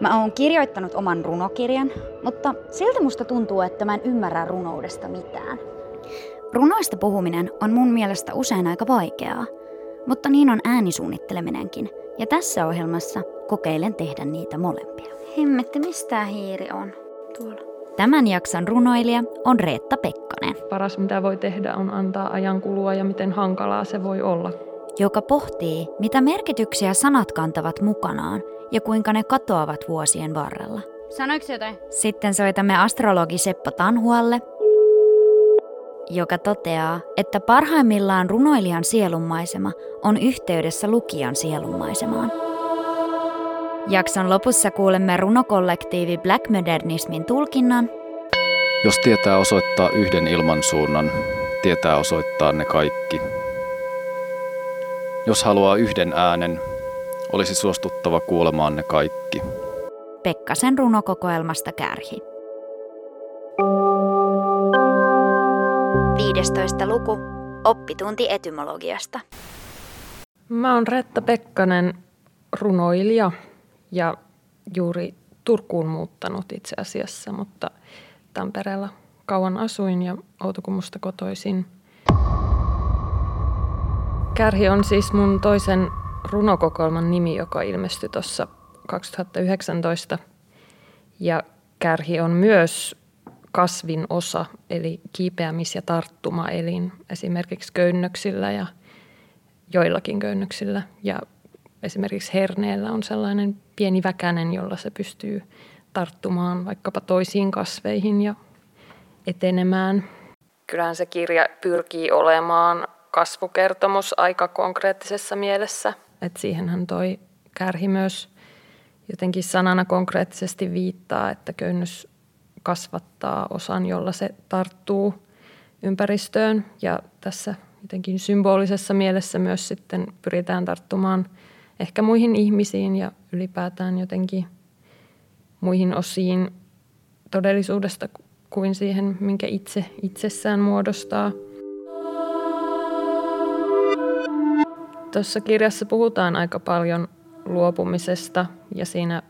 Mä oon kirjoittanut oman runokirjan, mutta silti musta tuntuu, että mä en ymmärrä runoudesta mitään. Runoista puhuminen on mun mielestä usein aika vaikeaa, mutta niin on äänisuunnitteleminenkin. Ja tässä ohjelmassa kokeilen tehdä niitä molempia. Hemmetti, mistä hiiri on tuolla? Tämän jakson runoilija on Reetta Pekkanen, Paras mitä voi tehdä on antaa ajan kulua ja miten hankalaa se voi olla. joka pohtii, mitä merkityksiä sanat kantavat mukanaan ja kuinka ne katoavat vuosien varrella. Sanoiko jotain? Sitten soitamme astrologi Seppo Tanhualle, joka toteaa, että parhaimmillaan runoilijan sielunmaisema on yhteydessä lukijan sielunmaisemaan. Jakson lopussa kuulemme runokollektiivi Black Modernismin tulkinnan Jos tietää osoittaa yhden ilmansuunnan, tietää osoittaa ne kaikki. Jos haluaa yhden äänen, olisi suostuttava kuulemaan ne kaikki. Pekkasen runokokoelmasta Kärhi. 15. luku. Oppitunti etymologiasta. Mä oon Retta Pekkanen, runoilija ja juuri Turkuun muuttanut itse asiassa, mutta Tampereella kauan asuin ja Outokummusta kotoisin. Kärhi on siis mun toisen runokokoelman nimi, joka ilmestyi tuossa 2019. Ja kärhi on myös kasvin osa, eli kiipeämis- ja tarttumaelin, esimerkiksi köynnöksillä ja joillakin köynnöksillä. Ja esimerkiksi herneellä on sellainen pieni väkänen, jolla se pystyy tarttumaan vaikkapa toisiin kasveihin ja etenemään. Kyllähän se kirja pyrkii olemaan kasvukertomus aika konkreettisessa mielessä. Et siihenhän toi kärhi myös jotenkin sanana konkreettisesti viittaa, että köynnös kasvattaa osan, jolla se tarttuu ympäristöön. Ja tässä jotenkin symbolisessa mielessä myös sitten pyritään tarttumaan ehkä muihin ihmisiin ja ylipäätään jotenkin muihin osiin todellisuudesta kuin siihen, minkä itse itsessään muodostaa. Tuossa kirjassa puhutaan aika paljon luopumisesta ja siinä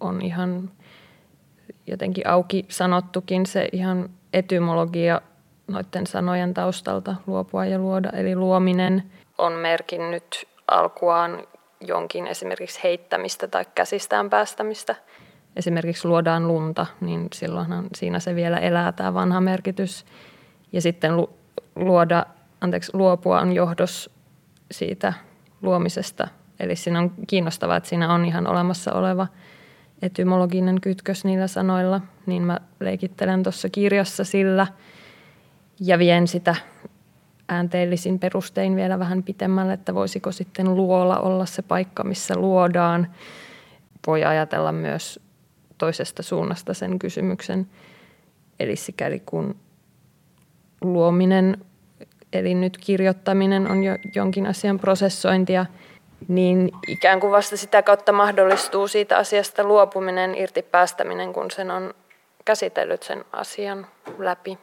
on ihan jotenkin auki sanottukin se ihan etymologia noiden sanojen taustalta luopua ja luoda. Eli luominen on merkinnyt alkuaan jonkin esimerkiksi heittämistä tai käsistään päästämistä. Esimerkiksi luodaan lunta, niin silloinhan siinä se vielä elää tämä vanha merkitys. Ja sitten lu- luoda, anteeksi, luopua on johdos siitä luomisesta. Eli siinä on kiinnostavaa, että siinä on ihan olemassa oleva etymologinen kytkös niillä sanoilla. Niin mä leikittelen tuossa kirjassa sillä ja vien sitä äänteellisin perustein vielä vähän pitemmälle, että voisiko sitten luola olla se paikka, missä luodaan. Voi ajatella myös toisesta suunnasta sen kysymyksen. Eli sikäli kun luominen, eli nyt kirjoittaminen on jo jonkin asian prosessointia, niin ikään kuin vasta sitä kautta mahdollistuu siitä asiasta luopuminen, irti päästäminen, kun sen on käsitellyt sen asian läpi.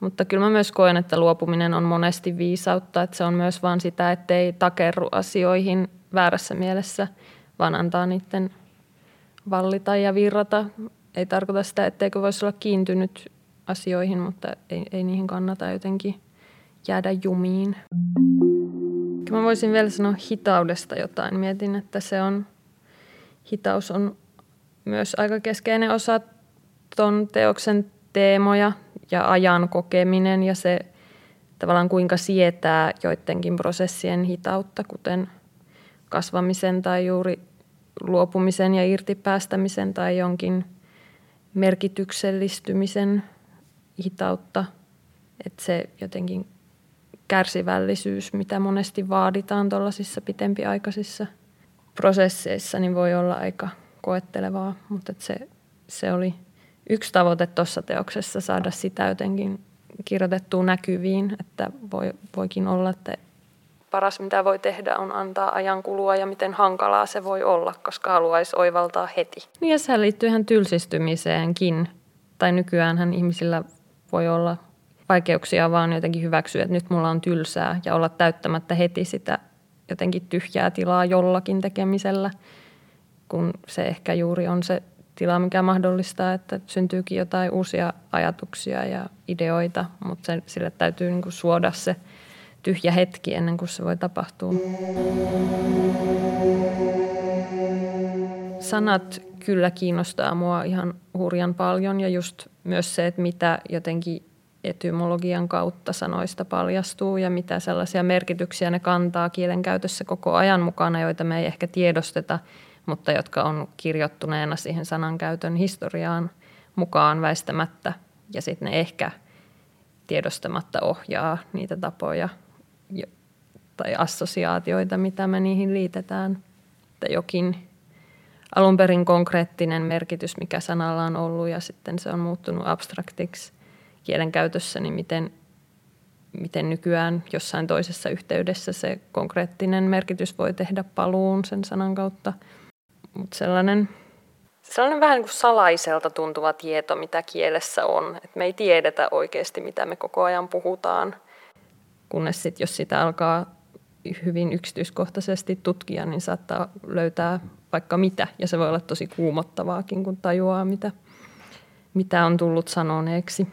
Mutta kyllä mä myös koen, että luopuminen on monesti viisautta, että se on myös vaan sitä, ettei takerru asioihin väärässä mielessä, vaan antaa niiden vallita ja virrata. Ei tarkoita sitä, etteikö voisi olla kiintynyt asioihin, mutta ei, ei niihin kannata jotenkin jäädä jumiin. Mä voisin vielä sanoa hitaudesta jotain. Mietin, että se on, hitaus on myös aika keskeinen osa ton teoksen teemoja ja ajan kokeminen ja se tavallaan kuinka sietää joidenkin prosessien hitautta, kuten kasvamisen tai juuri luopumisen ja irtipäästämisen tai jonkin merkityksellistymisen hitautta. Että se jotenkin kärsivällisyys, mitä monesti vaaditaan tuollaisissa pitempiaikaisissa prosesseissa niin voi olla aika koettelevaa, mutta se, se oli yksi tavoite tuossa teoksessa saada sitä jotenkin kirjoitettua näkyviin, että voi, voikin olla, että paras mitä voi tehdä on antaa ajan kulua ja miten hankalaa se voi olla, koska haluaisi oivaltaa heti. Niin ja se liittyy ihan tylsistymiseenkin. Tai nykyään ihmisillä voi olla vaikeuksia vaan jotenkin hyväksyä, että nyt mulla on tylsää ja olla täyttämättä heti sitä jotenkin tyhjää tilaa jollakin tekemisellä, kun se ehkä juuri on se tila, mikä mahdollistaa, että syntyykin jotain uusia ajatuksia ja ideoita, mutta sen, sille täytyy niin kuin suoda se tyhjä hetki ennen kuin se voi tapahtua. Sanat kyllä kiinnostaa mua ihan hurjan paljon ja just myös se, että mitä jotenkin etymologian kautta sanoista paljastuu ja mitä sellaisia merkityksiä ne kantaa kielenkäytössä koko ajan mukana, joita me ei ehkä tiedosteta, mutta jotka on kirjoittuneena siihen sanankäytön historiaan mukaan väistämättä ja sitten ne ehkä tiedostamatta ohjaa niitä tapoja tai assosiaatioita, mitä me niihin liitetään. Että jokin alun perin konkreettinen merkitys, mikä sanalla on ollut ja sitten se on muuttunut abstraktiksi kielenkäytössä, niin miten, miten nykyään jossain toisessa yhteydessä se konkreettinen merkitys voi tehdä paluun sen sanan kautta. Mutta sellainen, sellainen vähän niin kuin salaiselta tuntuva tieto, mitä kielessä on. Et me ei tiedetä oikeasti, mitä me koko ajan puhutaan, kunnes sitten jos sitä alkaa hyvin yksityiskohtaisesti tutkia, niin saattaa löytää vaikka mitä. Ja se voi olla tosi kuumottavaakin, kun tajuaa, mitä, mitä on tullut sanoneeksi.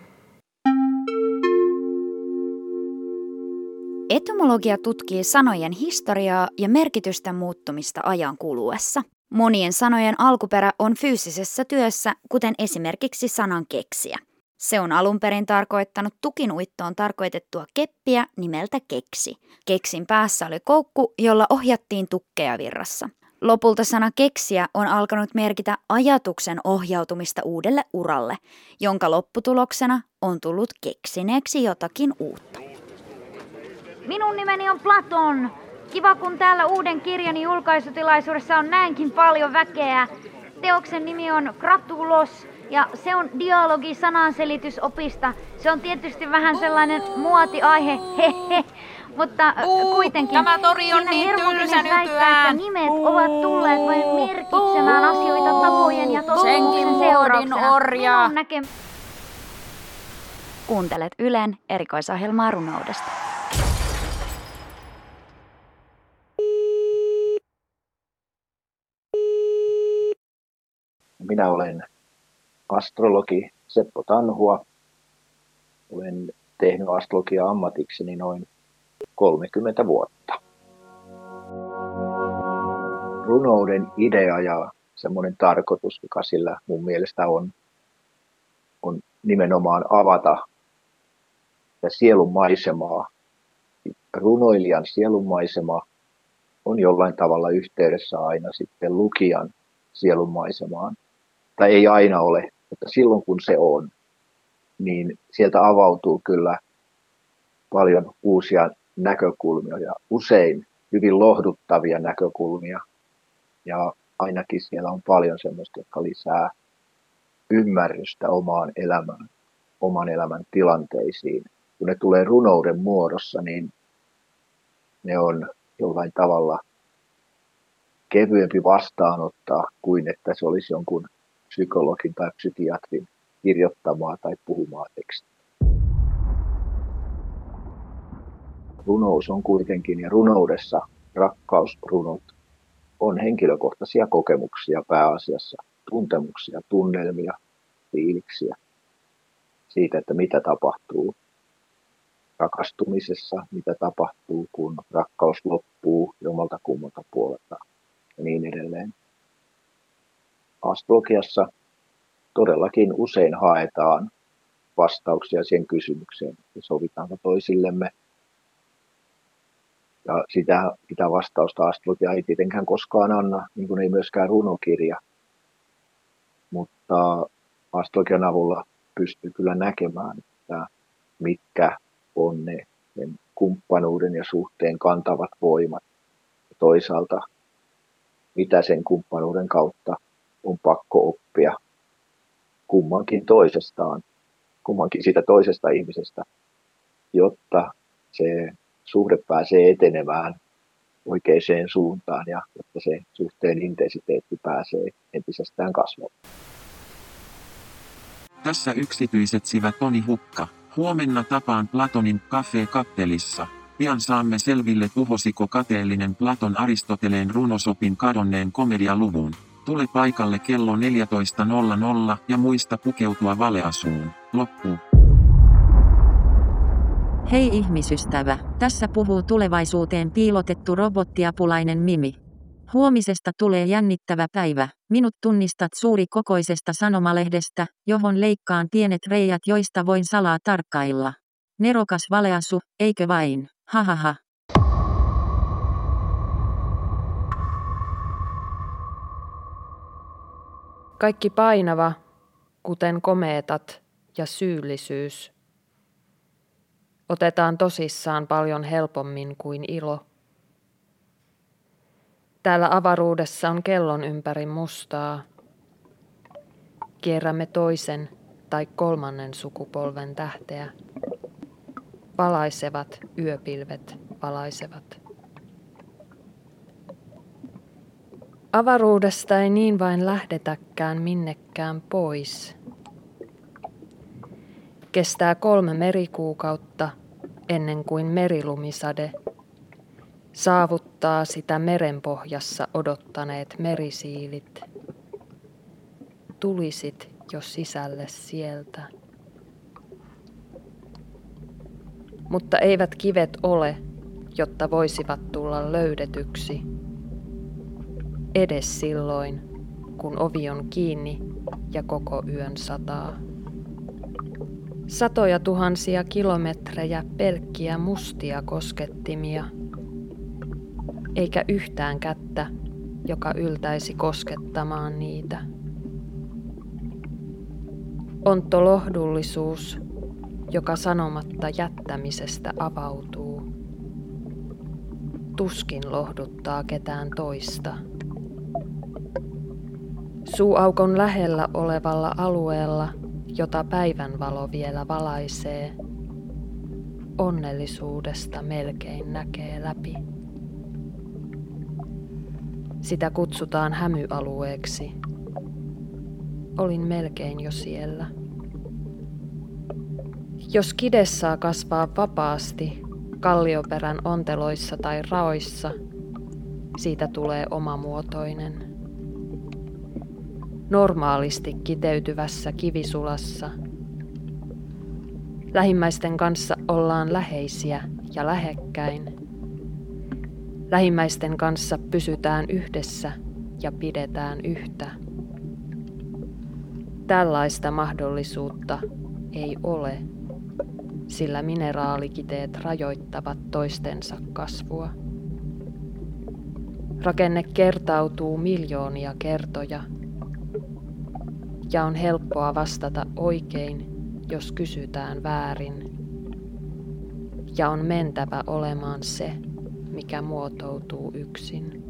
Etymologia tutkii sanojen historiaa ja merkitysten muuttumista ajan kuluessa. Monien sanojen alkuperä on fyysisessä työssä, kuten esimerkiksi sanan keksiä. Se on alun perin tarkoittanut tukinuittoon tarkoitettua keppiä nimeltä keksi. Keksin päässä oli koukku, jolla ohjattiin tukkeja virrassa. Lopulta sana keksiä on alkanut merkitä ajatuksen ohjautumista uudelle uralle, jonka lopputuloksena on tullut keksineeksi jotakin uutta. Minun nimeni on Platon. Kiva, kun täällä uuden kirjani julkaisutilaisuudessa on näinkin paljon väkeä. Teoksen nimi on Kratulos ja se on dialogi sananselitysopista. Se on tietysti vähän sellainen muotiaihe, hehe. Mutta uh, kuitenkin tämä tori on niin tylsä väittää, että nimet ovat tulleet vain merkitsemään asioita tapojen ja tottumuksen seurauksena. orja. Näke- Kuuntelet Ylen erikoisohjelmaa runoudesta. Minä olen astrologi Seppo Tanhua. Olen tehnyt astrologia ammatikseni noin 30 vuotta. Runouden idea ja semmoinen tarkoitus, mikä sillä mun mielestä on, on nimenomaan avata ja sielun maisemaa. Runoilijan sielun maisema on jollain tavalla yhteydessä aina sitten lukijan sielun maisemaan. Tai ei aina ole, mutta silloin kun se on, niin sieltä avautuu kyllä paljon uusia näkökulmia ja usein hyvin lohduttavia näkökulmia. Ja ainakin siellä on paljon sellaista, jotka lisää ymmärrystä omaan elämään, oman elämän tilanteisiin. Kun ne tulee runouden muodossa, niin ne on jollain tavalla kevyempi vastaanottaa kuin että se olisi jonkun psykologin tai psykiatrin kirjoittamaa tai puhumaa tekstiä. runous on kuitenkin, ja runoudessa rakkausrunot on henkilökohtaisia kokemuksia pääasiassa, tuntemuksia, tunnelmia, fiiliksiä siitä, että mitä tapahtuu rakastumisessa, mitä tapahtuu, kun rakkaus loppuu jomalta kummalta puolelta ja niin edelleen. Astrologiassa todellakin usein haetaan vastauksia siihen kysymykseen, että sovitaanko toisillemme ja sitä, sitä vastausta astrologia ei tietenkään koskaan anna, niin kuin ei myöskään runokirja. Mutta astrologian avulla pystyy kyllä näkemään, että mitkä on ne sen kumppanuuden ja suhteen kantavat voimat. Ja toisaalta mitä sen kumppanuuden kautta on pakko oppia kummankin toisestaan, kummankin siitä toisesta ihmisestä, jotta se suhde pääsee etenemään oikeaan suuntaan ja jotta se suhteen intensiteetti pääsee entisestään kasvamaan. Tässä yksityiset sivät Toni Hukka. Huomenna tapaan Platonin Cafe Kappelissa. Pian saamme selville tuhosiko kateellinen Platon Aristoteleen runosopin kadonneen komedialuvun. Tule paikalle kello 14.00 ja muista pukeutua valeasuun. Loppu. Hei ihmisystävä, tässä puhuu tulevaisuuteen piilotettu robottiapulainen Mimi. Huomisesta tulee jännittävä päivä. Minut tunnistat suuri kokoisesta sanomalehdestä, johon leikkaan pienet reijät, joista voin salaa tarkkailla. Nerokas valeasu, eikö vain? Hahaha. Kaikki painava, kuten komeetat ja syyllisyys, otetaan tosissaan paljon helpommin kuin ilo. Täällä avaruudessa on kellon ympäri mustaa. Kierrämme toisen tai kolmannen sukupolven tähteä. Valaisevat yöpilvet valaisevat. Avaruudesta ei niin vain lähdetäkään minnekään pois. Kestää kolme merikuukautta ennen kuin merilumisade saavuttaa sitä merenpohjassa odottaneet merisiilit. Tulisit jo sisälle sieltä. Mutta eivät kivet ole, jotta voisivat tulla löydetyksi. Edes silloin, kun ovi on kiinni ja koko yön sataa. Satoja tuhansia kilometrejä pelkkiä mustia koskettimia – eikä yhtään kättä, joka yltäisi koskettamaan niitä. Ontto lohdullisuus, joka sanomatta jättämisestä avautuu. Tuskin lohduttaa ketään toista. Suuaukon lähellä olevalla alueella, jota päivänvalo vielä valaisee, onnellisuudesta melkein näkee läpi. Sitä kutsutaan hämyalueeksi. Olin melkein jo siellä. Jos kide saa kasvaa vapaasti kallioperän onteloissa tai raoissa, siitä tulee omamuotoinen. Normaalisti kiteytyvässä kivisulassa lähimmäisten kanssa ollaan läheisiä ja lähekkäin – Lähimmäisten kanssa pysytään yhdessä ja pidetään yhtä. Tällaista mahdollisuutta ei ole, sillä mineraalikiteet rajoittavat toistensa kasvua. Rakenne kertautuu miljoonia kertoja ja on helppoa vastata oikein, jos kysytään väärin. Ja on mentävä olemaan se, mikä muotoutuu yksin.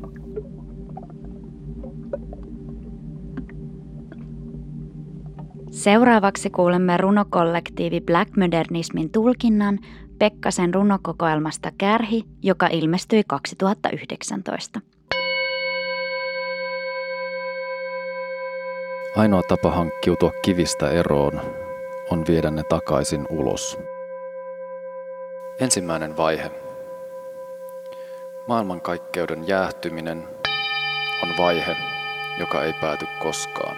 Seuraavaksi kuulemme runokollektiivi Black Modernismin tulkinnan Pekkasen runokokoelmasta Kärhi, joka ilmestyi 2019. Ainoa tapa hankkiutua kivistä eroon on viedä ne takaisin ulos. Ensimmäinen vaihe Maailmankaikkeuden jäähtyminen on vaihe, joka ei pääty koskaan.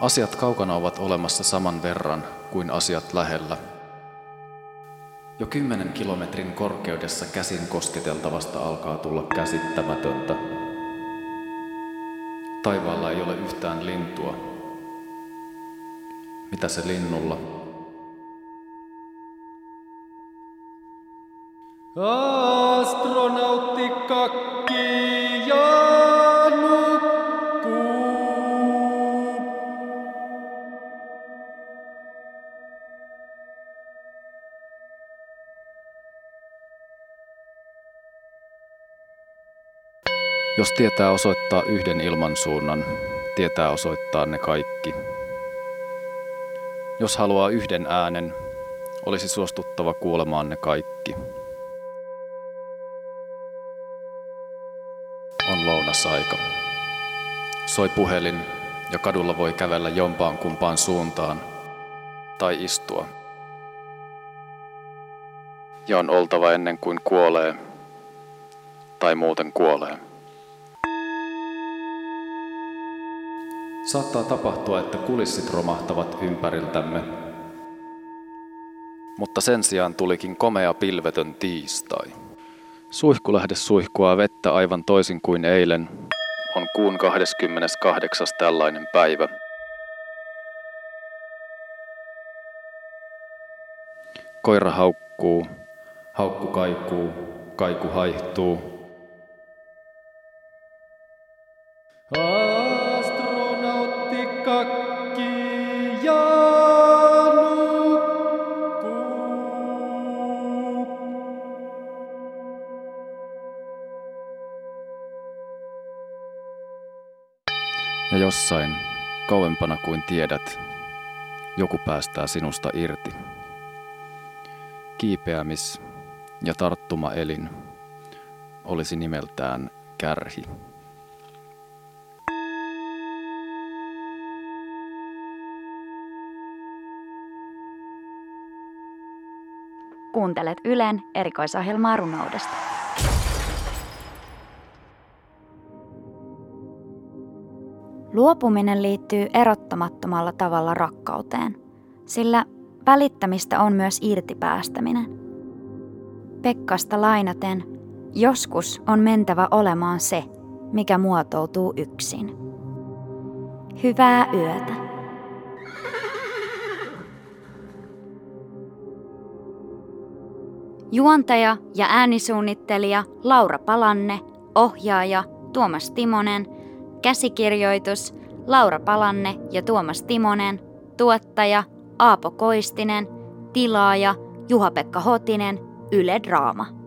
Asiat kaukana ovat olemassa saman verran kuin asiat lähellä. Jo kymmenen kilometrin korkeudessa käsin kosketeltavasta alkaa tulla käsittämätöntä. Taivaalla ei ole yhtään lintua. Mitä se linnulla? Astronautti kakka. Jos tietää osoittaa yhden ilmansuunnan, tietää osoittaa ne kaikki. Jos haluaa yhden äänen, olisi suostuttava kuulemaan ne kaikki. On lounasaika. Soi puhelin ja kadulla voi kävellä jompaan kumpaan suuntaan tai istua. Ja on oltava ennen kuin kuolee tai muuten kuolee. Saattaa tapahtua, että kulissit romahtavat ympäriltämme. Mutta sen sijaan tulikin komea pilvetön tiistai. Suihkulähde suihkua vettä aivan toisin kuin eilen. On kuun 28. tällainen päivä. Koira haukkuu, haukku kaikuu, kaiku haihtuu. Jossain, kauempana kuin tiedät, joku päästää sinusta irti. Kiipeämis- ja tarttumaelin olisi nimeltään kärhi. Kuuntelet Ylen erikoisohjelmaa runoudesta. Luopuminen liittyy erottamattomalla tavalla rakkauteen, sillä välittämistä on myös irtipäästäminen. Pekkasta lainaten, joskus on mentävä olemaan se, mikä muotoutuu yksin. Hyvää yötä. Juontaja ja äänisuunnittelija Laura Palanne, ohjaaja Tuomas Timonen, käsikirjoitus Laura Palanne ja Tuomas Timonen, tuottaja Aapo Koistinen, tilaaja Juha-Pekka Hotinen, Yle Draama.